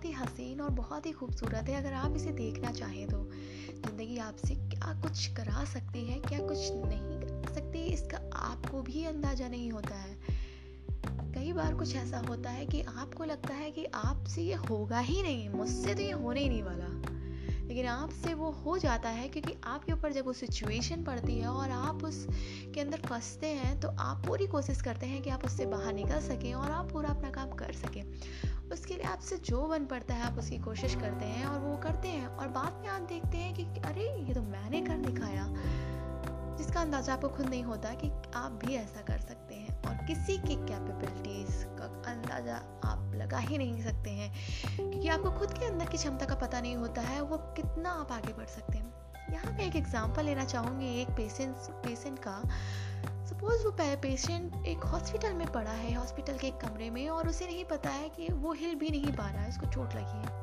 बहुत ही हसीन और बहुत ही खूबसूरत है, अगर आप इसे देखना चाहें तो। ज़िंदगी आपसे क्या कुछ करा सकती है, क्या कुछ नहीं कर सकती, इसका आपको भी अंदाज़ा नहीं होता है। कई बार कुछ ऐसा होता है कि आपको लगता है कि आपसे ये होगा ही नहीं, मुझसे तो ये होने ही नहीं वाला। लेकिन आपसे वो हो जाता है, क्योंकि आपके ऊपर जब वो सिचुएशन पड़ती है और आप उस के अंदर फंसते हैं तो आप पूरी कोशिश करते हैं कि आप उससे बाहर निकल सकें और आप पूरा अपना काम कर सकें। उसके लिए आपसे जो बन पड़ता है, आप उसकी कोशिश करते हैं और वो करते हैं और बाद में आप देखते हैं कि, अरे, ये तो मैंने कर दिखाया। जिसका अंदाज़ा आपको खुद नहीं होता कि आप भी ऐसा कर सकते हैं और किसी की कैपेबिलिटीज़ का अंदाज़ा आप लगा ही नहीं सकते हैं। क्योंकि आपको खुद के अंदर की क्षमता का पता नहीं होता है, वो कितना आप आगे बढ़ सकते हैं। यहाँ मैं एक एग्जांपल लेना चाहूँगी एक पेशेंट पेशेंट का। सपोज़ वो पेशेंट एक हॉस्पिटल में पड़ा है हॉस्पिटल के एक कमरे में और उसे नहीं पता है कि वो हिल भी नहीं पा रहा है, उसको चोट लगी है।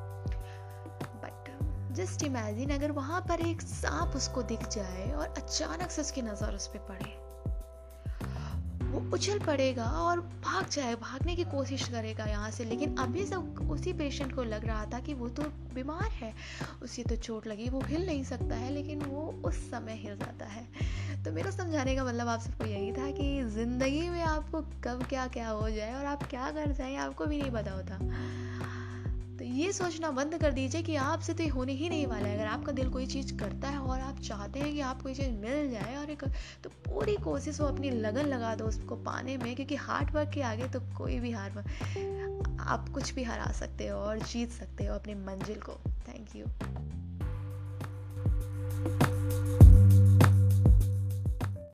बट जस्ट इमेजिन अगर वहाँ पर एक सांप उसको दिख जाए और अचानक से उसकी नज़र उस पर पड़े। वो उछल पड़ेगा और भाग जाए, भागने की कोशिश करेगा यहाँ से। लेकिन अभी सब उसी पेशेंट को लग रहा था कि वो तो बीमार है। उसे तो चोट लगी, वो हिल नहीं सकता है, लेकिन वो उस समय हिल जाता है। तो मेरा समझाने का मतलब आप सबको यही था कि ज़िंदगी में आपको कब क्या क्या हो जाए और आप क्या कर जाए, आपको भी नहीं पता होता। ये सोचना बंद कर दीजिए कि आपसे तो ये होने ही नहीं वाला है। अगर आपका दिल कोई चीज़ करता है और आप चाहते हैं कि आपको कोई चीज़ मिल जाए और एक तो पूरी कोशिश वो अपनी लगन लगा दो उसको पाने में, क्योंकि हार्ड वर्क के आगे तो कोई भी हार आप कुछ भी हरा सकते हो और जीत सकते हो अपनी मंजिल को। Thank you